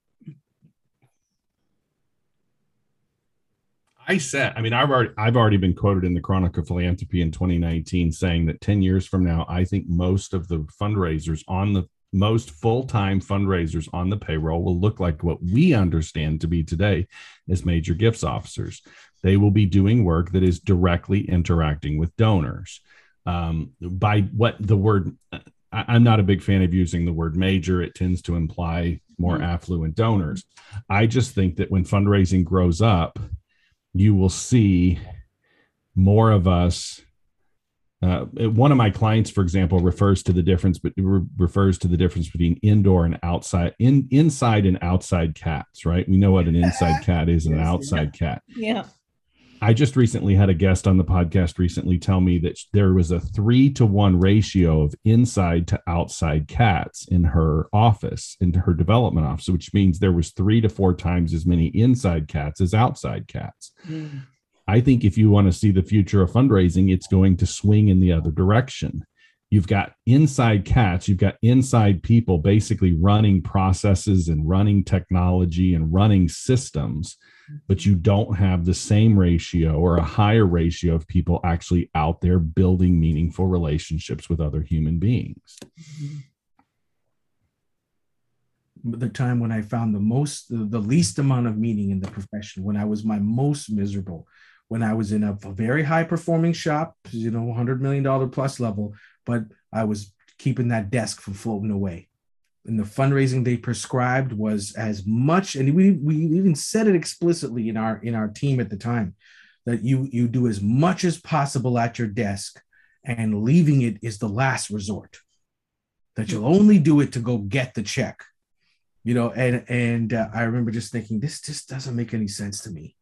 I said, I mean, I've already, I've already been quoted in the Chronicle of Philanthropy in 2019 saying that 10 years from now, I think most of the fundraisers on the most full-time fundraisers on the payroll will look like what we understand to be today as major gifts officers. They will be doing work that is directly interacting with donors. Um, by what the word I, am not a big fan of using the word major. It tends to imply more mm. affluent donors. I just think that when fundraising grows up, you will see more of us. Uh, one of my clients, for example, refers to the difference, but re- refers to the difference between indoor and outside, in inside and outside cats. Right? We know what an inside <laughs> cat is and an outside cat. Yeah. I just recently had a guest on the podcast recently tell me that there was a three to one ratio of inside to outside cats in her office, into her development office, which means there was three to four times as many inside cats as outside cats. Mm. I think if you want to see the future of fundraising, it's going to swing in the other direction. You've got inside cats, you've got inside people basically running processes and running technology and running systems but you don't have the same ratio or a higher ratio of people actually out there building meaningful relationships with other human beings. Mm-hmm. The time when I found the most, the least amount of meaning in the profession, when I was my most miserable, when I was in a, very high performing shop, you know, $100 million plus level, but I was keeping that desk from floating away. And the fundraising they prescribed was as much and we, we even said it explicitly in our in our team at the time that you you do as much as possible at your desk and leaving it is the last resort. That you'll only do it to go get the check. You know and and uh, i remember just thinking this just doesn't make any sense to me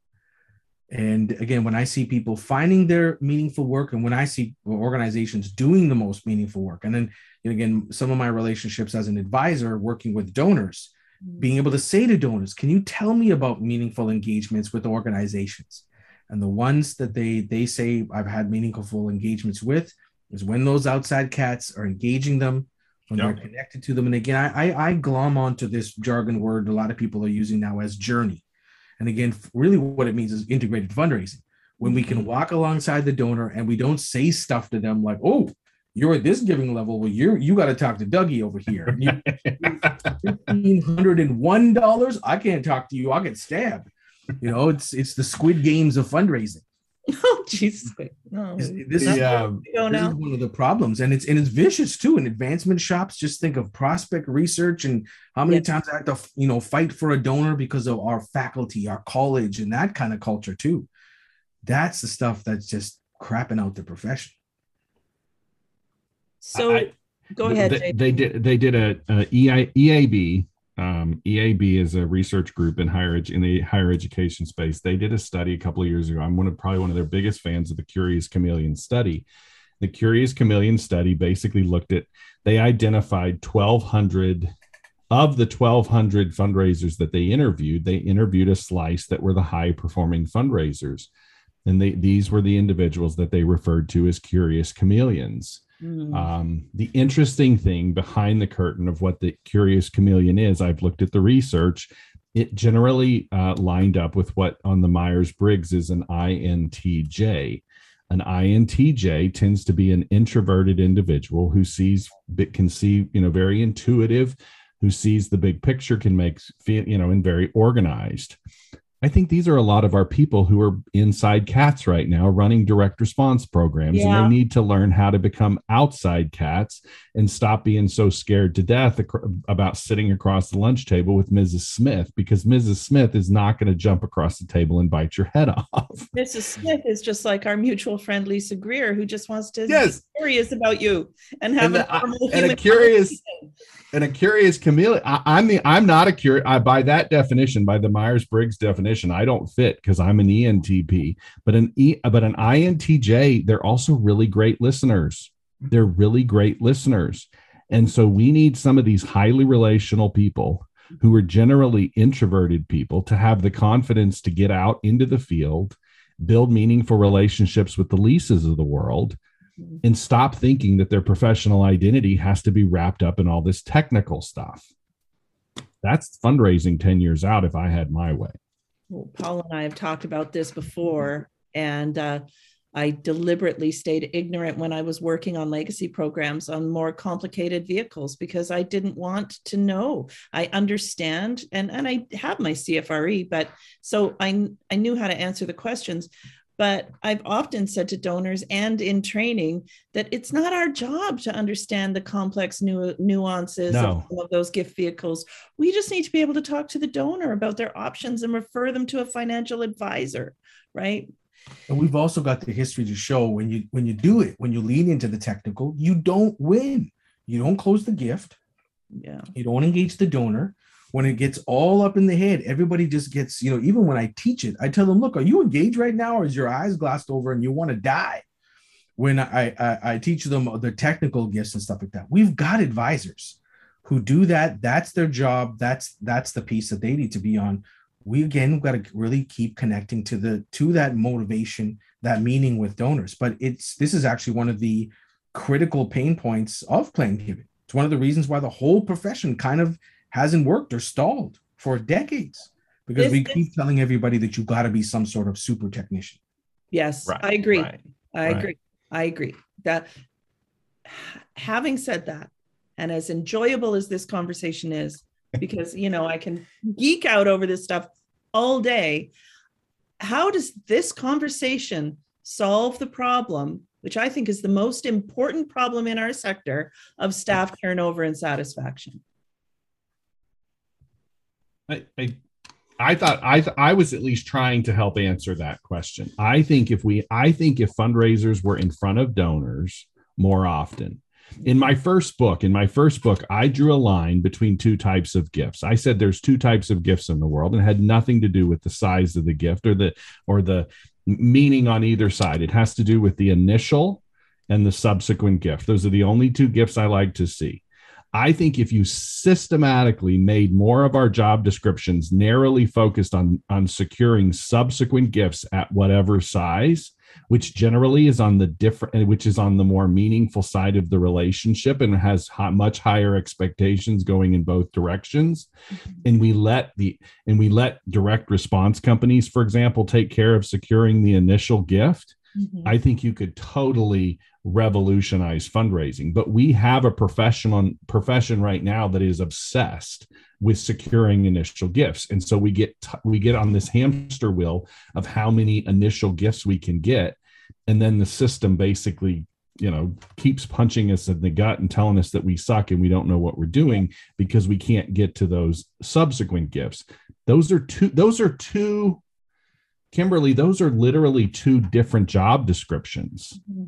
and again when i see people finding their meaningful work and when i see organizations doing the most meaningful work and then again, some of my relationships as an advisor working with donors, mm. being able to say to donors, can you tell me about meaningful engagements with organizations? And the ones that they they say I've had meaningful engagements with is when those outside cats are engaging them, when yep. they're connected to them. And again, I, I, I glom onto this jargon word a lot of people are using now as journey. And again, really what it means is integrated fundraising. When we can mm-hmm. walk alongside the donor and we don't say stuff to them like, oh, you're at this giving level. Well, you you got to talk to Dougie over here. Fifteen hundred and one dollars. I can't talk to you. I'll get stabbed. You know, it's it's the Squid Games of fundraising. <laughs> Oh Jesus! No, this, is, yeah, um, this is one of the problems, and it's and it's vicious too. In advancement shops, just think of prospect research and how many yes. times I have to you know fight for a donor because of our faculty, our college, and that kind of culture too. That's the stuff that's just crapping out the profession. So I, go ahead. They, they, did they did a, a EI, EAB. Um, EAB is a research group in higher ed- in the higher education space. They did a study a couple of years ago. I'm one of probably one of their biggest fans of the Curious Chameleon study. The Curious Chameleon study basically looked at they identified 1,200 of the 1,200 fundraisers that they interviewed. They interviewed a slice that were the high performing fundraisers And they, these were the individuals that they referred to as curious chameleons. Mm. Um, the interesting thing behind the curtain of what the curious chameleon is, I've looked at the research. It generally uh, lined up with what on the Myers Briggs is an INTJ. An INTJ tends to be an introverted individual who sees, can see, you know, very intuitive, who sees the big picture, can make, you know, and very organized. I think these are a lot of our people who are inside cats right now running direct response programs yeah. and they need to learn how to become outside cats and stop being so scared to death about sitting across the lunch table with Mrs. Smith because Mrs. Smith is not going to jump across the table and bite your head <laughs> off. Mrs. Smith is just like our mutual friend Lisa Greer who just wants to yes. be curious about you and have and a, normal and a curious and a curious chameleon. I, am the I'm not a curious. By that definition, by the Myers Briggs definition, I don't fit because I'm an ENTP. But an E, but an INTJ, they're also really great listeners. They're really great listeners, and so we need some of these highly relational people who are generally introverted people to have the confidence to get out into the field, build meaningful relationships with the Lisas of the world and stop thinking that their professional identity has to be wrapped up in all this technical stuff. That's fundraising 10 years out if I had my way. Paul and I have talked about this before, and uh, I deliberately stayed ignorant when I was working on legacy programs on more complicated vehicles because I didn't want to know. I understand and, and I have my CFRE, but so I, I knew how to answer the questions. But I've often said to donors and in training that it's not our job to understand the complex nu- nuances no. of, of those gift vehicles. We just need to be able to talk to the donor about their options and refer them to a financial advisor, right? And we've also got the history to show when you when you do it, when you lean into the technical, you don't win. You don't close the gift. Yeah. You don't engage the donor when it gets all up in the head, everybody just gets, you know, even when I teach it, I tell them, look, are you engaged right now or is your eyes glassed over and you want to die? When I, I, I teach them the technical gifts and stuff like that, we've got advisors who do that. That's their job. That's that's the piece that they need to be on. We again we've got to really keep connecting to the to that motivation, that meaning with donors. But it's this is actually one of the critical pain points of planned giving. It's one of the reasons why the whole profession kind of hasn't worked or stalled for decades because this, we keep this, telling everybody that you've got to be some sort of super technician. Yes, right, I agree. Right, I right. agree. I agree. That having said that, and as enjoyable as this conversation is, <laughs> because you know I can geek out over this stuff all day. How does this conversation solve the problem, which I think is the most important problem in our sector of staff turnover and satisfaction? I, I thought I th- I was at least trying to help answer that question. I think if we I think if fundraisers were in front of donors more often. In my first book, in my first book, I drew a line between two types of gifts. I said there's two types of gifts in the world and had nothing to do with the size of the gift or the or the meaning on either side. It has to do with the initial and the subsequent gift. Those are the only two gifts I like to see. I think if you systematically made more of our job descriptions narrowly focused on, on securing subsequent gifts at whatever size, which generally is on the different, which is on the more meaningful side of the relationship and has much higher expectations going in both directions. Mm-hmm. And we let the, and we let direct response companies, for example, take care of securing the initial gift. Mm-hmm. I think you could totally revolutionize fundraising but we have a professional profession right now that is obsessed with securing initial gifts. And so we get t- we get on this hamster wheel of how many initial gifts we can get. And then the system basically you know keeps punching us in the gut and telling us that we suck and we don't know what we're doing because we can't get to those subsequent gifts. Those are two those are two kimberly those are literally two different job descriptions mm-hmm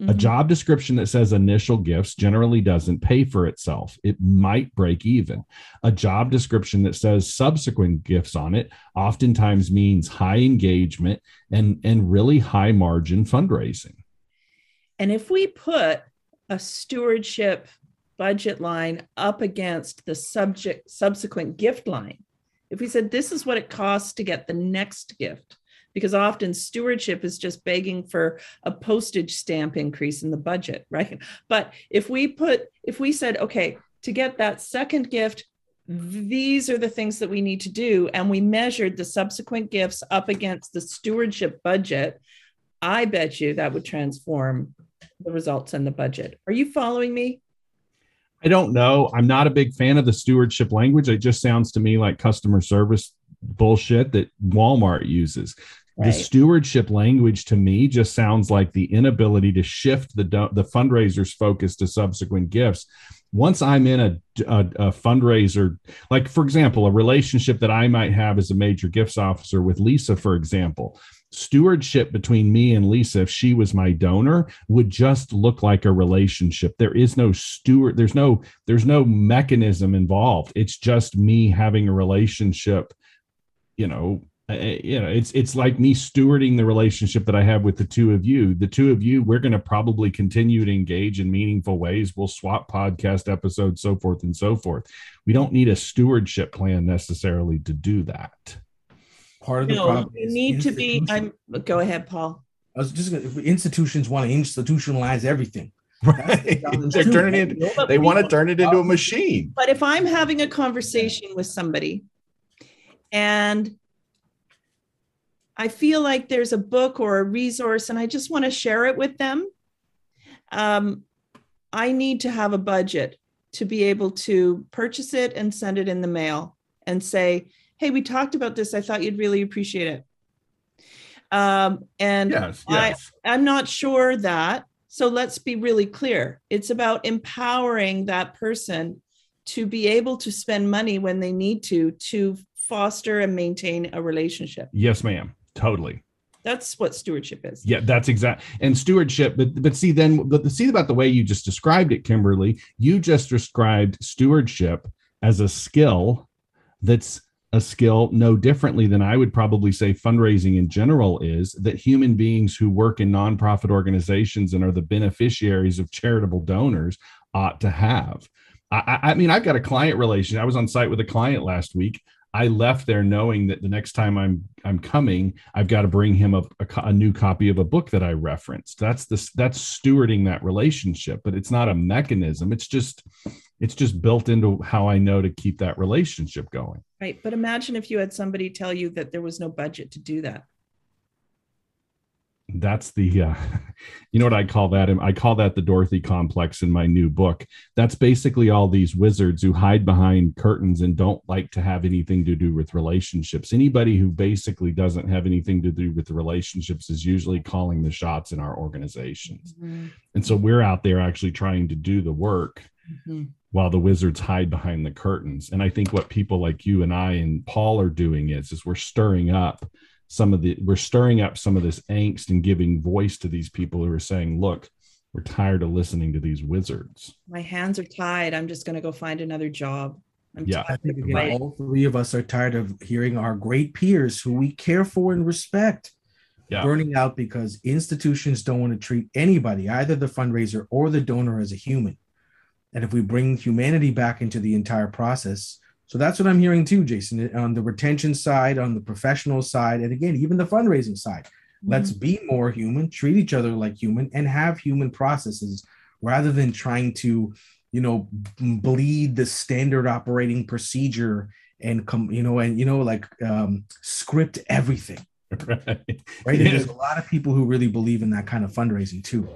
Mm-hmm. A job description that says initial gifts generally doesn't pay for itself. It might break even. A job description that says subsequent gifts on it oftentimes means high engagement and, and really high margin fundraising. And if we put a stewardship budget line up against the subject subsequent gift line, if we said this is what it costs to get the next gift, because often stewardship is just begging for a postage stamp increase in the budget, <laughs> right? But if we put, if we said, okay, to get that second gift, these are the things that we need to do, and we measured the subsequent gifts up against the stewardship budget, I bet you that would transform the results and the budget. Are you following me? I don't know. I'm not a big fan of the stewardship language. It just sounds to me like customer service bullshit that Walmart uses. Right. The stewardship language to me just sounds like the inability to shift the the fundraiser's focus to subsequent gifts. Once I'm in a, a, a, fundraiser, like for example, a relationship that I might have as a major gifts officer with Lisa, for example, stewardship between me and Lisa, if she was my donor, would just look like a relationship. There is no steward, there's no, there's no mechanism involved. It's just me having a relationship, you know. Eh, eh, you know, it's it's like me stewarding the relationship that I have with the two of you. The two of you, we're going to probably continue to engage in meaningful ways. We'll swap podcast episodes, so forth and so forth. We don't need a stewardship plan necessarily to do that part of the no, problem. You need to be. I'm. Go ahead, Paul. I was just gonna, institutions want to institutionalize everything. <laughs> Right. They're turning it. They want to turn it into a machine. But if I'm having a conversation with somebody, and I feel like there's a book or a resource, and I just want to share it with them. Um, I need to have a budget to be able to purchase it and send it in the mail and say, hey, we talked about this. I thought you'd really appreciate it. Um, and yes, yes. I, I'm not sure that. So let's be really clear. It's about empowering that person to be able to spend money when they need to to foster and maintain a relationship. Yes, ma'am. Totally. That's what stewardship is. Yeah, that's exact. And stewardship, but but see then the, the see about the way you just described it, Kimberly. You just described stewardship as a skill that's a skill no differently than I would probably say fundraising in general is that human beings who work in nonprofit organizations and are the beneficiaries of charitable donors ought to have. I, I mean, I've got a client relation. I was on site with a client last week. I left there knowing that the next time I'm I'm coming, I've got to bring him a, a, a, new copy of a book that I referenced. That's this that's stewarding that relationship, but it's not a mechanism. It's just it's just built into how I know to keep that relationship going. Right. But imagine if you had somebody tell you that there was no budget to do that. That's the, uh, <laughs> you know what I call that? I call that the Dorothy complex in my new book. That's basically all these wizards who hide behind curtains and don't like to have anything to do with relationships. Anybody who basically doesn't have anything to do with the relationships is usually calling the shots in our organizations. Mm-hmm. And so we're out there actually trying to do the work. Mm-hmm while the wizards hide behind the curtains and i think what people like you and i and paul are doing is is we're stirring up some of the we're stirring up some of this angst and giving voice to these people who are saying look we're tired of listening to these wizards. My hands are tied. I'm just going to go find another job. I'm yeah. i think all three of us are tired of hearing our great peers who we care for and respect yeah. burning out because institutions don't want to treat anybody either the fundraiser or the donor as a human. And if we bring humanity back into the entire process so that's what i'm hearing too jason on the retention side on the professional side and again even the fundraising side. Mm-hmm. let's be more human treat each other like human and have human processes rather than trying to you know bleed the standard operating procedure and come you know and you know like um script everything. <laughs> Right. Right? Yeah. there's a lot of people who really believe in that kind of fundraising too.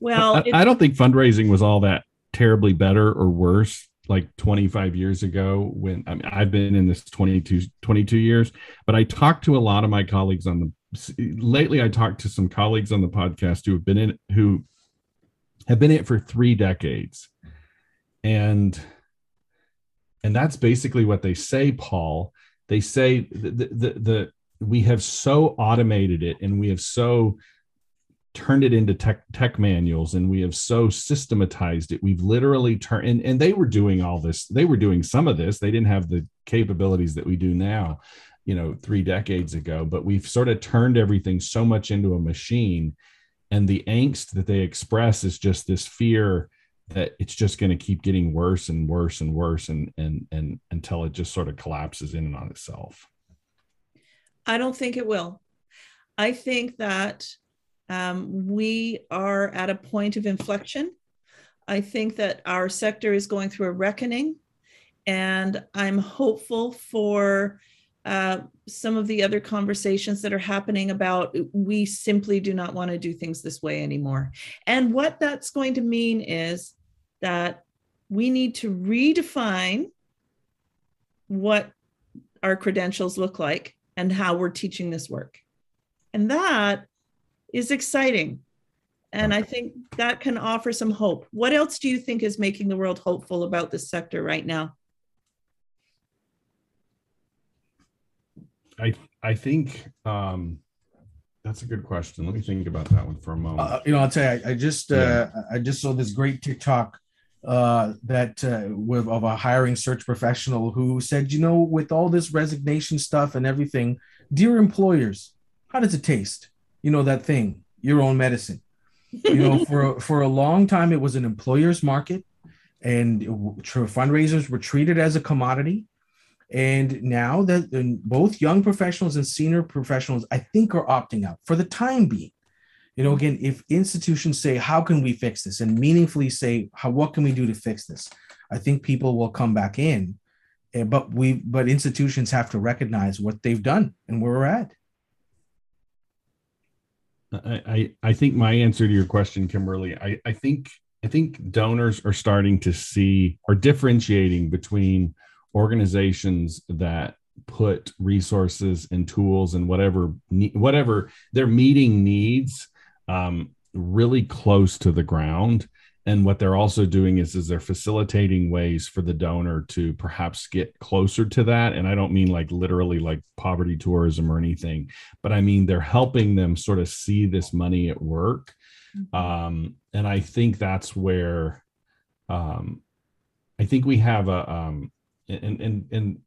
Well, I, I, don't think fundraising was all that terribly better or worse like 25 years ago when I mean, I've been in this 22, 22 years, but I talked to a lot of my colleagues on the lately I talked to some colleagues on the podcast who have been in who have been in it for three decades. And and that's basically what they say, Paul. They say the, the, the, the we have so automated it and we have so turned it into tech tech manuals and we have so systematized it. We've literally turned and, and they were doing all this they were doing some of this. They didn't have the capabilities that we do now you know three decades ago but we've sort of turned everything so much into a machine and the angst that they express is just this fear that it's just going to keep getting worse and worse and worse and and and until it just sort of collapses in and on itself. I don't think it will. I think that um, we are at a point of inflection. I think that our sector is going through a reckoning, and I'm hopeful for uh, some of the other conversations that are happening about we simply do not want to do things this way anymore. And what that's going to mean is that we need to redefine what our credentials look like and how we're teaching this work. And that is exciting. And I think that can offer some hope. What else do you think is making the world hopeful about this sector right now? I I think um, that's a good question. Let me think about that one for a moment. Uh, you know, I'll tell you, I, I just uh, I just saw this great TikTok uh, that uh, with of a hiring search professional who said, you know, with all this resignation stuff and everything, dear employers, how does it taste? You know that thing, your own medicine. You know, <laughs> for for a long time it was an employer's market, and fundraisers were treated as a commodity. And now that both young professionals and senior professionals, I think, are opting out for the time being. You know, again, if institutions say, "How can we fix this?" and meaningfully say, "How what can we do to fix this?" I think people will come back in. But we, but institutions have to recognize what they've done and where we're at. I, I think my answer to your question, Kimberly, I, I think I think donors are starting to see are differentiating between organizations that put resources and tools and whatever whatever their meeting needs um, really close to the ground and what they're also doing is is they're facilitating ways for the donor to perhaps get closer to that and i don't mean like literally like poverty tourism or anything but i mean they're helping them sort of see this money at work mm-hmm. um, and i think that's where um, i think we have a um, and and and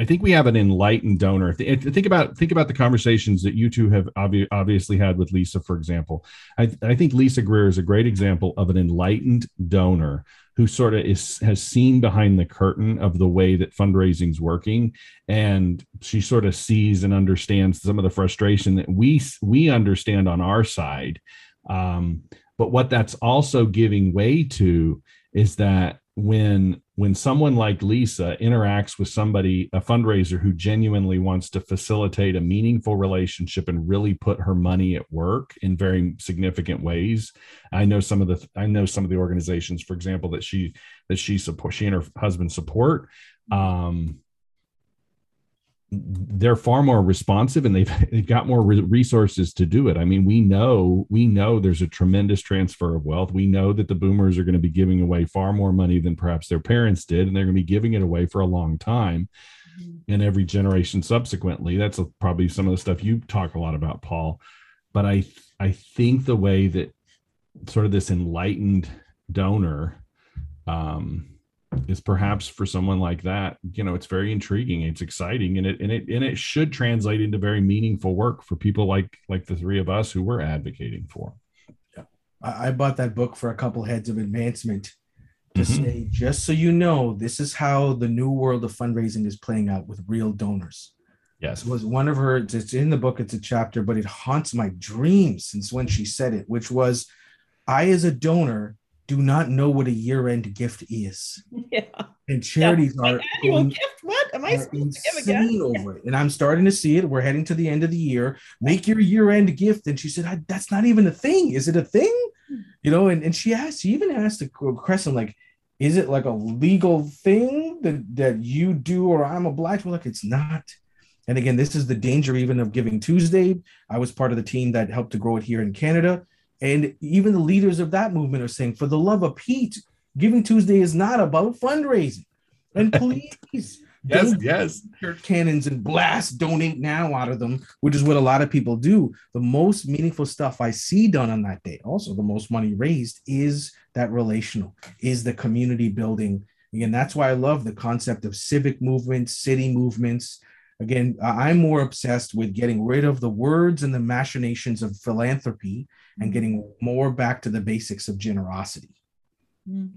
I think we have an enlightened donor. Think about think about the conversations that you two have obvi- obviously had with Lisa, for example. I, I think Lisa Greer is a great example of an enlightened donor who sort of is has seen behind the curtain of the way that fundraising's working, and she sort of sees and understands some of the frustration that we we understand on our side. Um, but what that's also giving way to is that when when someone like Lisa interacts with somebody, a fundraiser who genuinely wants to facilitate a meaningful relationship and really put her money at work in very significant ways. I know some of the I know some of the organizations, for example, that she that she support she and her husband support. Um, they're far more responsive and they've <laughs> they've got more resources to do it. I mean, we know we know there's a tremendous transfer of wealth. We know that the boomers are going to be giving away far more money than perhaps their parents did, and they're going to be giving it away for a long time. Mm-hmm. And every generation subsequently, that's a, probably some of the stuff you talk a lot about, Paul. But I I think the way that sort of this enlightened donor um, is perhaps for someone like that you know it's very intriguing it's exciting and it and it and it should translate into very meaningful work for people like like the three of us who we're advocating for. Yeah. I, bought that book for a couple heads of advancement to mm-hmm. say just so you know this is how the new world of fundraising is playing out with real donors. Yes. It was one of her it's in the book it's a chapter but it haunts my dreams since when she said it which was i as a donor do not know what a year-end gift is. <laughs> Yeah. And charities yeah. are annual going, gift. What am I supposed to give again? Over it. And I'm starting to see it. We're heading to the end of the year. Make your year-end gift. And she said, "That's not even a thing. Is it a thing?" Hmm. You know. And, and she asked. She even asked the question like, "Is it like a legal thing that that you do or I'm obliged?" Well, like it's not. And again, this is the danger even of Giving Tuesday. I was part of the team that helped to grow it here in Canada. And even the leaders of that movement are saying, for the love of Pete, Giving Tuesday is not about fundraising. And <laughs> please, yes, yes, church cannons and blast donate now out of them, which is what a lot of people do. The most meaningful stuff I see done on that day, also the most money raised, is that relational, is the community building. Again, that's why I love the concept of civic movements, city movements, Again, I'm more obsessed with getting rid of the words and the machinations of philanthropy and mm. getting more back to the basics of generosity. Mm.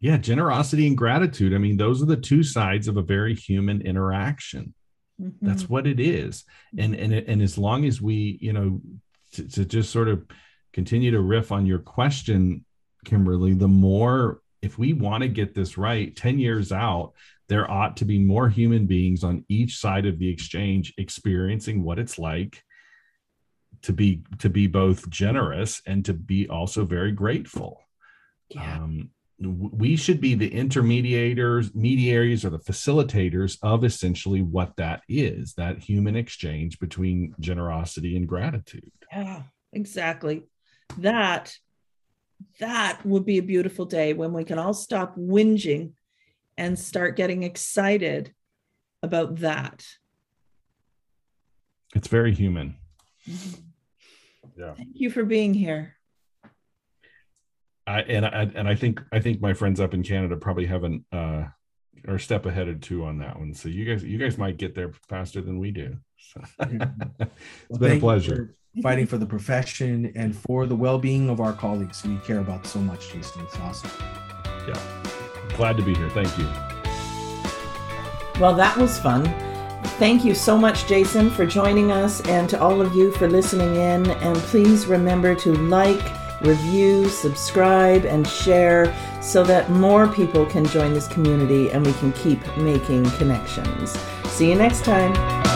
Yeah, generosity and gratitude. I mean, those are the two sides of a very human interaction. Mm-hmm. That's what it is. And and and as long as we, you know, to, to just sort of continue to riff on your question, Kimberly, the more if we want to get this right 10 years out there ought to be more human beings on each side of the exchange experiencing what it's like to be to be both generous and to be also very grateful. Yeah. Um, we should be the intermediators mediaries or the facilitators of essentially what that is that human exchange between generosity and gratitude. Yeah exactly. That that would be a beautiful day when we can all stop whinging and start getting excited about that it's very human mm-hmm. yeah thank you for being here I and I and I think I think my friends up in Canada probably have an uh or step ahead of two on that one. So you guys you guys might get there faster than we do. So <laughs> it's well, been a pleasure. fighting for the profession and for the well-being of our colleagues we care about so much, Jason. It's awesome. Yeah. Glad to be here. Thank you. Well, that was fun. Thank you so much, Jason, for joining us, and to all of you for listening in. And please remember to like, review, subscribe, and share so that more people can join this community and we can keep making connections. See you next time.